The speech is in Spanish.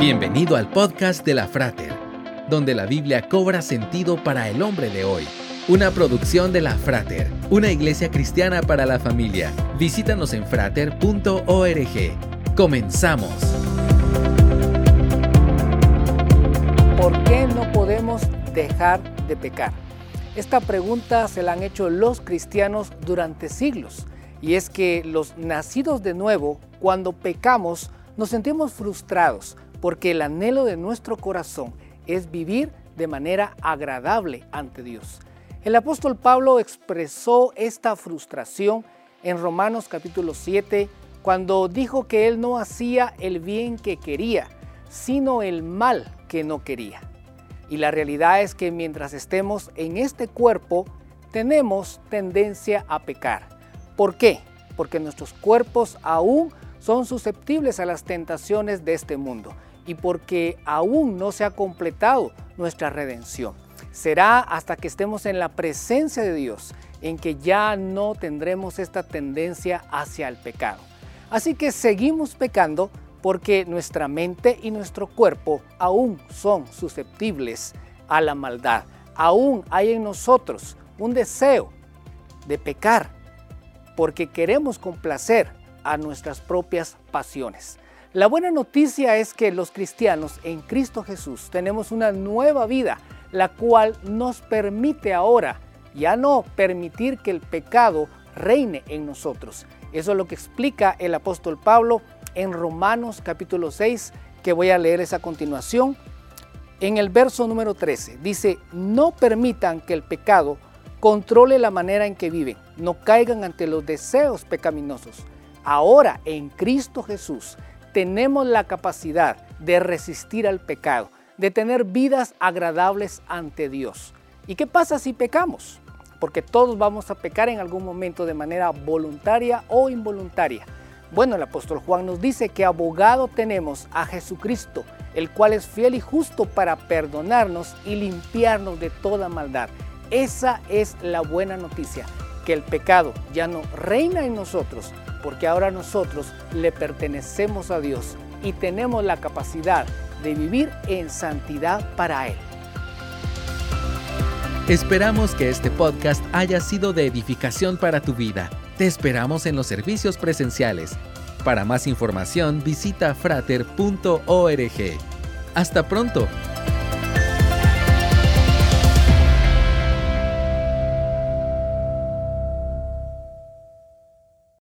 Bienvenido al podcast de la Frater, donde la Biblia cobra sentido para el hombre de hoy. Una producción de la Frater, una iglesia cristiana para la familia. Visítanos en frater.org. Comenzamos. ¿Por qué no podemos dejar de pecar? Esta pregunta se la han hecho los cristianos durante siglos. Y es que los nacidos de nuevo, cuando pecamos, nos sentimos frustrados porque el anhelo de nuestro corazón es vivir de manera agradable ante Dios. El apóstol Pablo expresó esta frustración en Romanos capítulo 7 cuando dijo que él no hacía el bien que quería, sino el mal que no quería. Y la realidad es que mientras estemos en este cuerpo, tenemos tendencia a pecar. ¿Por qué? Porque nuestros cuerpos aún son susceptibles a las tentaciones de este mundo y porque aún no se ha completado nuestra redención. Será hasta que estemos en la presencia de Dios en que ya no tendremos esta tendencia hacia el pecado. Así que seguimos pecando porque nuestra mente y nuestro cuerpo aún son susceptibles a la maldad. Aún hay en nosotros un deseo de pecar porque queremos complacer a nuestras propias pasiones. La buena noticia es que los cristianos en Cristo Jesús tenemos una nueva vida, la cual nos permite ahora ya no permitir que el pecado reine en nosotros. Eso es lo que explica el apóstol Pablo en Romanos capítulo 6, que voy a leerles a continuación. En el verso número 13 dice, no permitan que el pecado controle la manera en que viven, no caigan ante los deseos pecaminosos. Ahora en Cristo Jesús tenemos la capacidad de resistir al pecado, de tener vidas agradables ante Dios. ¿Y qué pasa si pecamos? Porque todos vamos a pecar en algún momento de manera voluntaria o involuntaria. Bueno, el apóstol Juan nos dice que abogado tenemos a Jesucristo, el cual es fiel y justo para perdonarnos y limpiarnos de toda maldad. Esa es la buena noticia, que el pecado ya no reina en nosotros, porque ahora nosotros le pertenecemos a Dios y tenemos la capacidad de vivir en santidad para Él. Esperamos que este podcast haya sido de edificación para tu vida. Te esperamos en los servicios presenciales. Para más información visita frater.org. Hasta pronto.